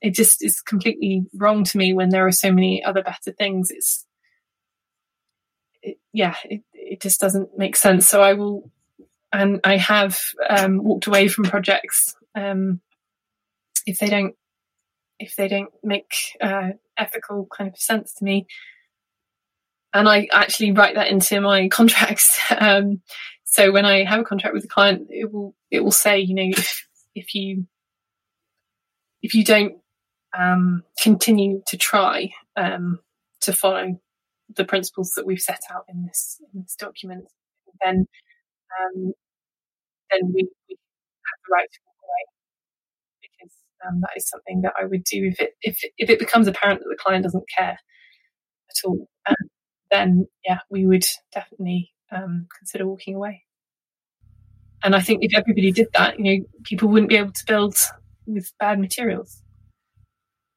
it just is completely wrong to me when there are so many other better things. It's it, yeah, it, it just doesn't make sense. So I will, and I have um, walked away from projects um, if they don't if they don't make uh, ethical kind of sense to me. And I actually write that into my (laughs) contracts. Um, so when I have a contract with a client, it will it will say, you know, if if you if you don't um, continue to try um, to follow the principles that we've set out in this in this document, then um, then we, we, have the right to walk away because um, that is something that I would do if it if if it becomes apparent that the client doesn't care at all. Um, then yeah, we would definitely um, consider walking away. And I think if everybody did that, you know, people wouldn't be able to build with bad materials.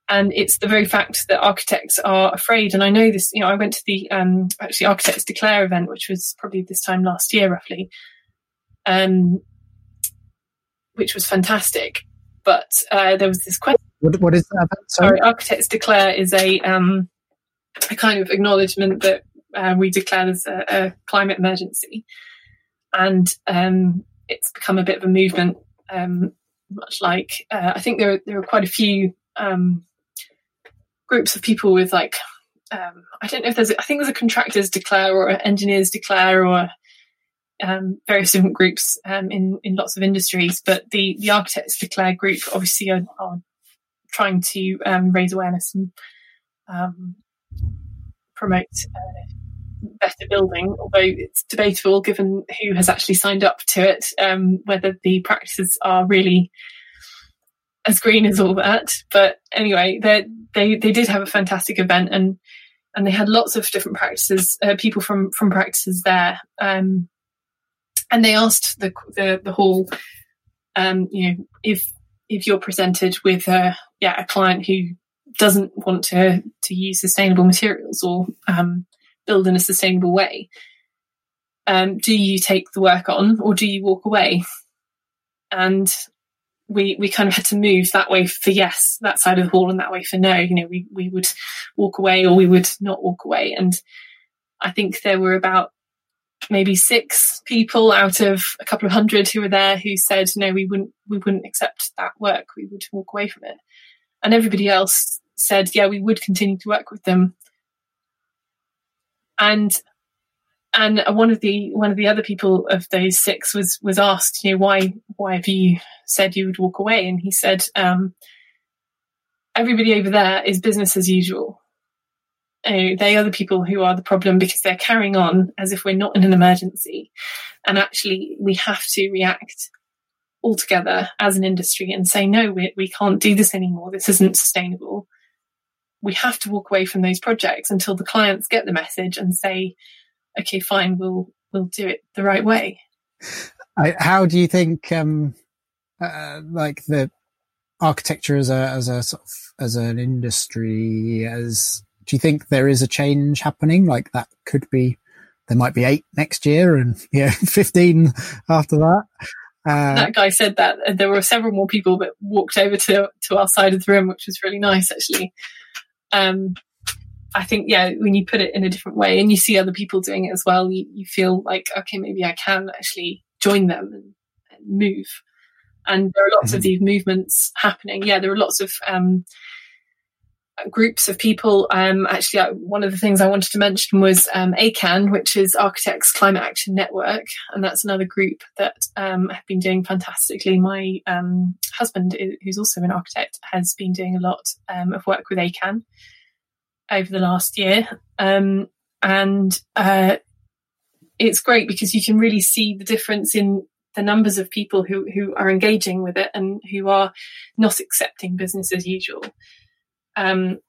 And it's the very fact that architects are afraid. And I know this, you know, I went to the um, actually Architects Declare event, which was probably this time last year, roughly, um, which was fantastic. But uh, there was this question. What, what is that? Sorry? Sorry, Architects Declare is a um, a kind of acknowledgement that uh, we declare as a, a, climate emergency, and um, it's become a bit of a movement. Um, much like uh, I think there there are quite a few um, groups of people with like um, I don't know if there's I think there's a contractors declare or engineers declare or um, various different groups um, in in lots of industries, but the the architects declare group obviously are, are trying to um, raise awareness and um, promote uh, better building. Although it's debatable, given who has actually signed up to it, um, whether the practices are really as green as all that. But anyway, they they did have a fantastic event and and they had lots of different practices, uh, people from from practices there. Um, and they asked the the, the hall, um, you know, if if you're presented with a yeah a client who doesn't want to to use sustainable materials or um, build in a sustainable way, um, do you take the work on or do you walk away? And we we kind of had to move that way for yes, that side of the hall, and that way for no. You know, we we would walk away or we would not walk away. And I think there were about maybe six people out of a couple of hundred who were there who said no, we wouldn't we wouldn't accept that work. We would walk away from it. And everybody else said, yeah, we would continue to work with them. And and one of the one of the other people of those six was was asked, you know, why why have you said you would walk away? And he said, um, everybody over there is business as usual. They are the people who are the problem because they're carrying on as if we're not in an emergency, and actually we have to react altogether as an industry and say no, we we can't do this anymore. This isn't sustainable. We have to walk away from those projects until the clients get the message and say okay, fine, we'll we'll do it the right way. I, how do you think, um, uh, like the architecture as a as a sort of as an industry, as do you think there is a change happening? Like that could be there might be eight next year, and (laughs) yeah, fifteen after that. Uh, that guy said that and there were several more people that walked over to to our side of the room, which was really nice, actually. Um, I think, yeah, when you put it in a different way and you see other people doing it as well, you, you feel like, okay, maybe I can actually join them and, and move. And there are lots mm-hmm. of these movements happening. Yeah, there are lots of um, groups of people. Um, actually, uh, one of the things I wanted to mention was um, ACAN, which is Architects Climate Action Network, and that's another group that um, have been doing fantastically. My um, husband, who's also an architect, has been doing a lot um, of work with ACAN over the last year. Um, and uh, it's great because you can really see the difference in the numbers of people who, who are engaging with it and who are not accepting business as usual. Um,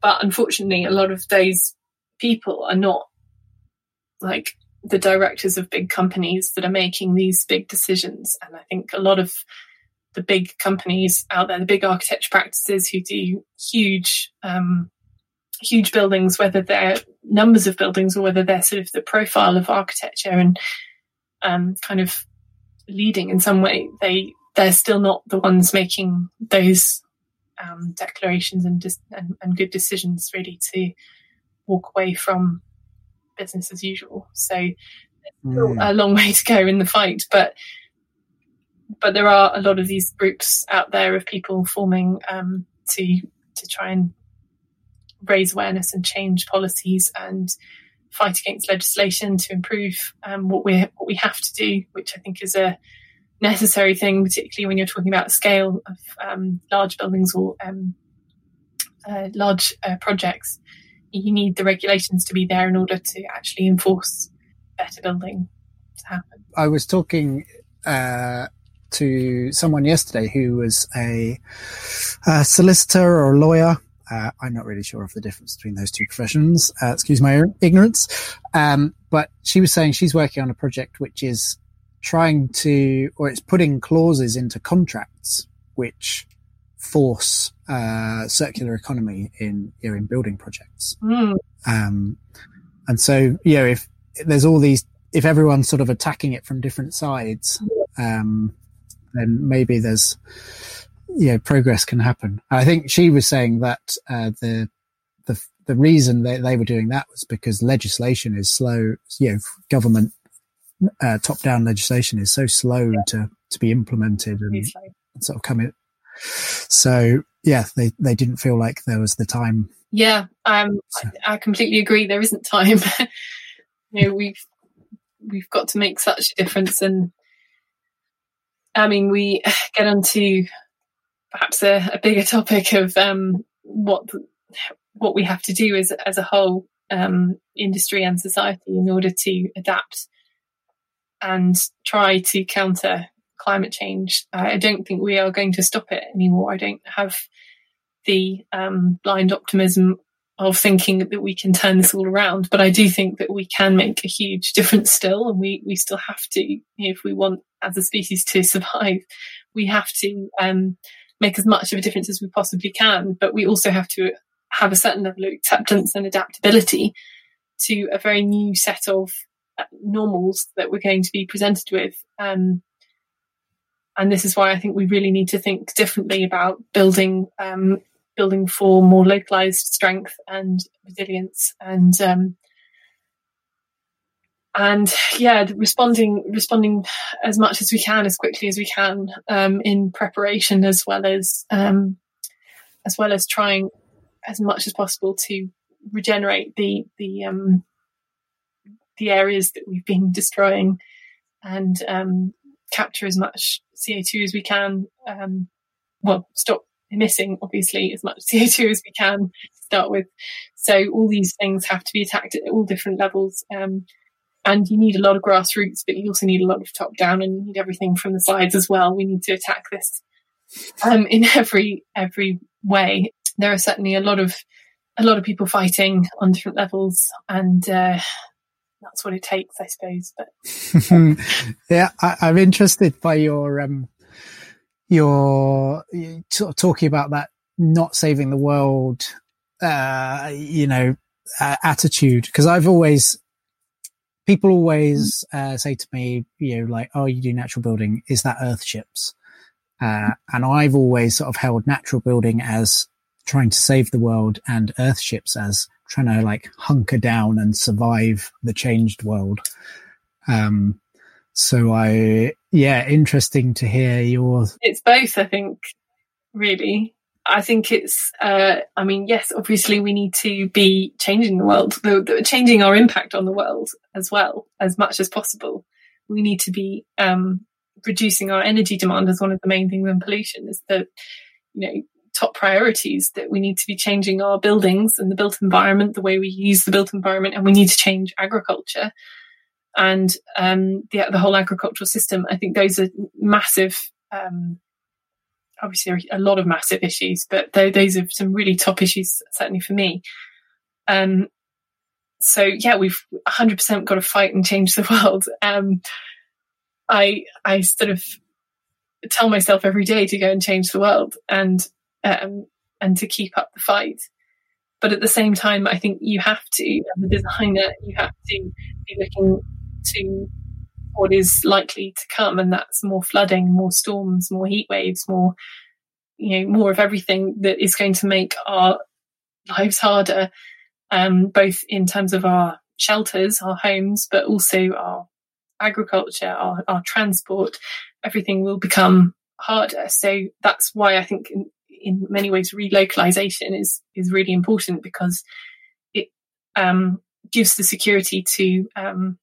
but unfortunately, a lot of those people are not like the directors of big companies that are making these big decisions. And I think a lot of the big companies out there, the big architecture practices who do huge um, huge buildings, whether they're numbers of buildings or whether they're sort of the profile of architecture and um, kind of leading in some way, they they're still not the ones making those um, declarations and, dis- and, and good decisions really to walk away from business as usual. So mm. a long way to go in the fight, but but there are a lot of these groups out there of people forming um, to to try and raise awareness and change policies and fight against legislation to improve um, what we what we have to do, which I think is a necessary thing, particularly when you're talking about scale of um, large buildings or um, uh, large uh, projects. You need the regulations to be there in order to actually enforce better building to happen. I was talking uh, to someone yesterday who was a, a solicitor or a lawyer. Uh, I'm not really sure of the difference between those two professions. Uh, excuse my ignorance. Um, but she was saying she's working on a project which is trying to, or it's putting clauses into contracts which force uh, circular economy in you know, in building projects. Mm. Um, and so you know if there's all these, if everyone's sort of attacking it from different sides, um, then maybe there's you know progress can happen. I think she was saying that uh, the the the reason that they were doing that was because legislation is slow. You know, government uh, top down legislation is so slow yeah. to to be implemented and, and sort of come in. So yeah, they they didn't feel like there was the time. Yeah, um, so. I, I completely agree. There isn't time. (laughs) you know, we've we've got to make such a difference, and I mean, we (sighs) get onto perhaps a, a bigger topic of um, what what we have to do as as a whole um, industry and society in order to adapt and try to counter climate change. I don't think we are going to stop it anymore. I don't have the um, blind optimism of thinking that we can turn this all around, but I do think that we can make a huge difference still, and we we still have to, if we want as a species to (laughs) survive, we have to um, make as much of a difference as we possibly can. But we also have to have a certain level of acceptance and adaptability to a very new set of uh, normals that we're going to be presented with. Um, and this is why I think we really need to think differently about building um, building for more localized strength and resilience and um, and yeah, responding responding as much as we can, as quickly as we can, um, in preparation as well as um, as well as trying as much as possible to regenerate the the um, the areas that we've been destroying and um, capture as much CO2 as we can. Um, well, stop emitting obviously as much (laughs) CO2 as we can to start with. So all these things have to be attacked at all different levels. And you need a lot of grassroots, but you also need a lot of top down, and you need everything from the sides as well. We need to attack this um, in (laughs) every every way. There are certainly a lot of a lot of people fighting on different levels, and uh, that's what it takes, I suppose. But (laughs) yeah, I, am interested by your um, your t- talking about that not saving the world, uh, you know, uh, attitude because I've always people always uh, say to me, you know, like, oh, you do natural building. Is that earthships? Uh, and I've always sort of held natural building as trying to save the world and earthships as trying to like hunker down and survive the changed world. Um, so I, yeah, interesting to hear yours. It's both, I think, really. I think it's, uh, I mean, yes, obviously we need to be changing the world, the, the, changing our impact on the world as well, as much as possible. We need to be um, reducing our energy demand as one of the main things in pollution is the, you know, top priorities that we need to be changing our buildings and the built environment, the way we use the built environment, and we need to change agriculture and um, the, the whole agricultural system. I think those are massive um, obviously a lot of massive issues, but those are some really top issues, certainly for me. Um, so yeah, we've 100% got to fight and change the (laughs) world. Um, I, I sort of tell myself every day to go and change the world and, um, and to keep up the fight. But at the same time, I think you have to, as a designer, you have to be looking to what is likely to come, and that's more flooding, more storms, more heat waves, more you know more of everything that is going to make our lives harder, um, both in terms of our shelters, our homes, but also our agriculture, our, our transport. Everything will become harder. So that's why I think in, in many ways relocalization is is really important because it um, gives the security to um,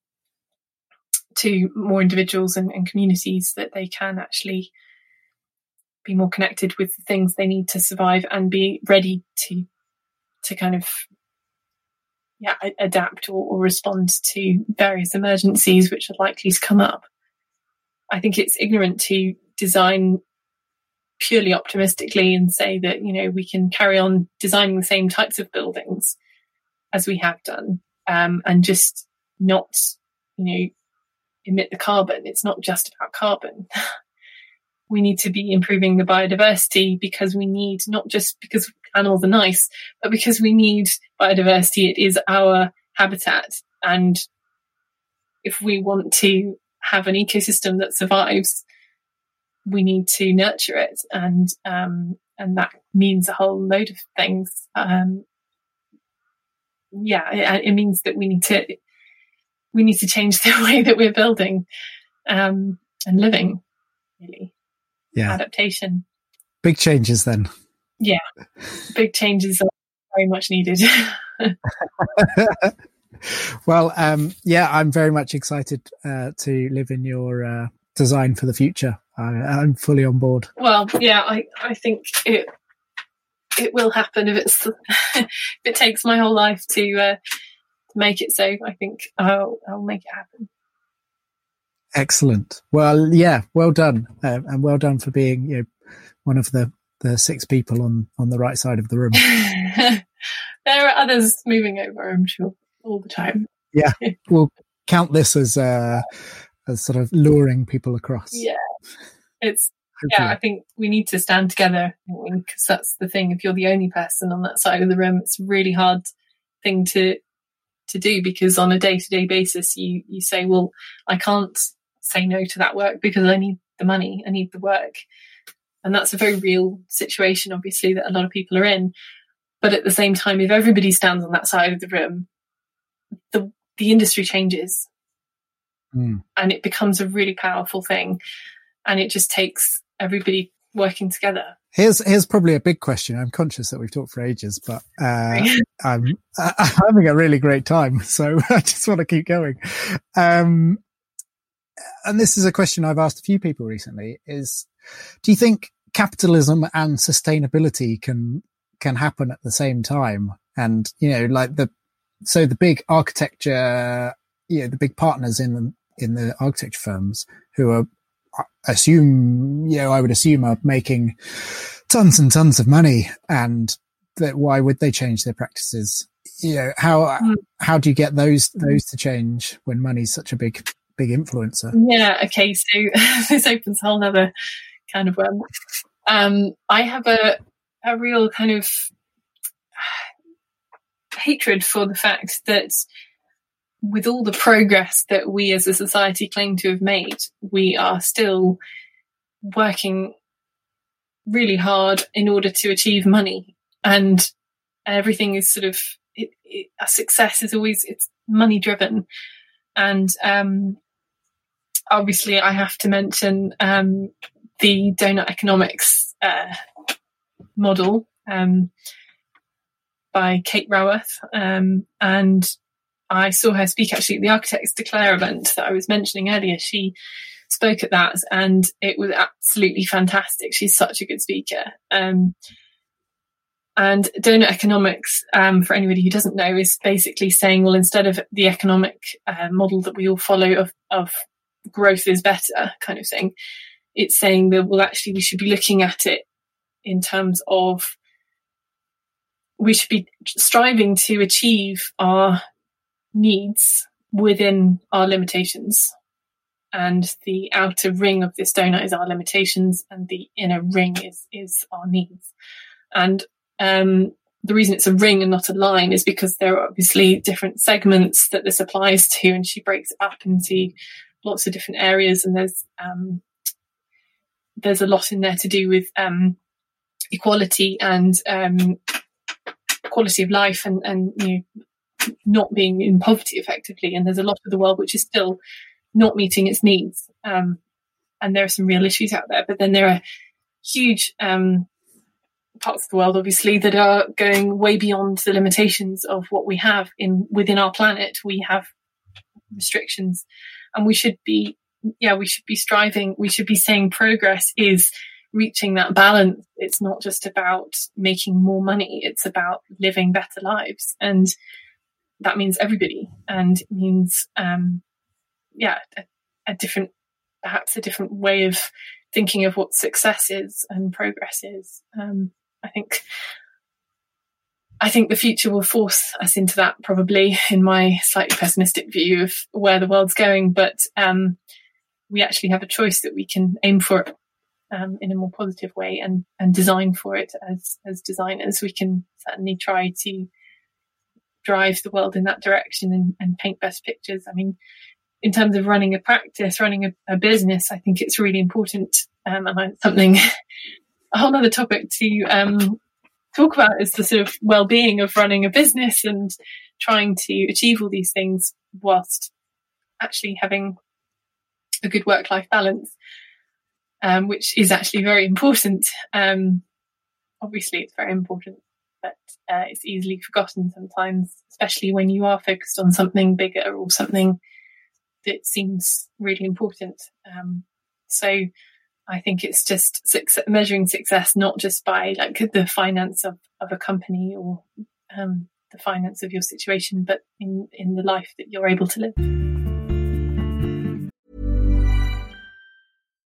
to more individuals and, and communities that they can actually be more connected with the things they need to survive and be ready to to kind of yeah adapt or, or respond to various emergencies which are likely to come up. I think it's ignorant to design purely optimistically and say that you know we can carry on designing the same types of buildings as we have done um, and just not you know emit the carbon. It's not just about carbon. (laughs) We need to be improving the biodiversity because we need not just because animals are nice but because we need biodiversity. It is our habitat. And if we want to have an ecosystem that survives we need to nurture it, and um, and that means a whole load of things. Um, yeah, it, it, means that we need to we need to change the (laughs) way that we're building um, and living. Really, yeah, adaptation. Big changes then. Yeah, big changes are very much needed. (laughs) well, um, yeah, I'm very much excited uh, to live in your uh, design for the future. I, am fully on board. Well, yeah, I, I think it it will happen if it's (laughs) if it takes my whole life to uh, make it so. I think I'll I'll make it happen. Excellent. Well, yeah, well done, uh, and well done for being you know, one of the the six people on on the right side of the room. (laughs) there are others moving over, I'm sure, all the time. Yeah, (laughs) we'll count this as uh, as sort of luring people across. Yeah, it's Hopefully. yeah. I think we need to stand together because that's the thing. If you're the only person on that side of the room, it's a really hard thing to to do because on a day to day basis, you you say, well, I can't say no to that work because I need the money, I need the work, and that's a very real situation, obviously, that a lot of people are in. But at the same time, if everybody stands on that side of the room, the the industry changes mm. and it becomes a really powerful thing. And it just takes everybody working together. Here's here's probably a big question. I'm conscious that we've talked for ages, but uh, (laughs) I'm, I'm having a really great time, (laughs) so I just want to keep going. Um, and this is a question I've asked a few people recently: is do you think capitalism and sustainability can can happen at the same time? And you know, like the so the big architecture, you know, the big partners in the in the architecture firms who are assume, you know, I would assume are making tons and tons of money and that why would they change their practices? You know, how, mm. how do you get those, those to change when money's such a big, big influencer? Yeah. Okay. So (laughs) this opens a whole other kind of worm. Um, I have a, a real kind of (sighs) hatred for the fact that with all the progress that we as a society claim to have made, we are still working really hard in order to achieve money. And everything is sort of, it, it, a success is always, it's money driven. And, um, obviously I have to mention, um, the donut economics, uh, model, um, by Kate Raworth. Um, and I saw her speak actually at the Architects Declare event that I was mentioning earlier. She spoke at that and it was absolutely fantastic. She's such a good speaker. Um, and donut economics, um, for anybody who doesn't know, is basically saying, well, instead of the economic uh, model that we all follow of, of growth is better kind of thing, it's saying that, well, actually, we should be looking at it in terms of we should be striving to achieve our needs within our limitations. And the outer ring of this donut is our limitations, and the inner ring is is our needs. And um, the reason it's a ring and not a line is because there are obviously different segments that this applies to, and she breaks it up into lots of different areas. And there's um, there's a lot in there to do with um, equality and um, quality of life, and and you know, not being in poverty effectively. And there's a lot of the world which is still not meeting its needs. Um, and there are some real issues out there. But then there are huge um, parts of the world, obviously, that are going way beyond the limitations of what we have in within our planet. We have restrictions, and we should be, yeah, we should be striving. We should be saying progress is reaching that balance. It's not just about making more money; it's about living better lives. And that means everybody and it means, um, yeah, a, a different, perhaps a different way of thinking of what success is and progress is. Um, I think I think the future will force us into that probably in my slightly pessimistic view of where the world's going. But um, we actually have a choice that we can aim for it um, in a more positive way and, and design for it as, as designers. We can certainly try to drive the world in that direction and, and paint best pictures. I mean, in terms of running a practice, running a, a business, I think it's really important. Um, and something, (laughs) a whole other topic to um, talk about is the sort of well-being of running a business and trying to achieve all these things whilst actually having a good work-life balance, um, which is actually very important. Um, obviously, it's very important, but uh, it's easily forgotten sometimes, especially when you are focused on something bigger or something that seems really important. Um, so I think it's just success, measuring success not just by like the finance of, of a company or um, the finance of your situation, but in, in the life that you're able to live.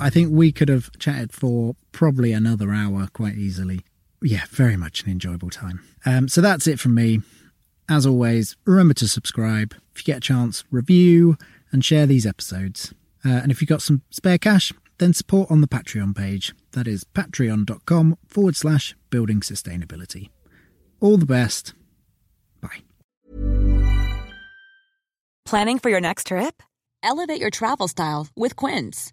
I think we could have chatted for probably another hour quite easily. Yeah, very much an enjoyable time. Um, so that's it from me. As always, remember to subscribe. If you get a chance, review and share these episodes. Uh, and if you've got some spare cash, then support on the Patreon page. That is patreon.com forward slash building sustainability. All the best. Bye. Planning for your next trip? Elevate your travel style with Quince.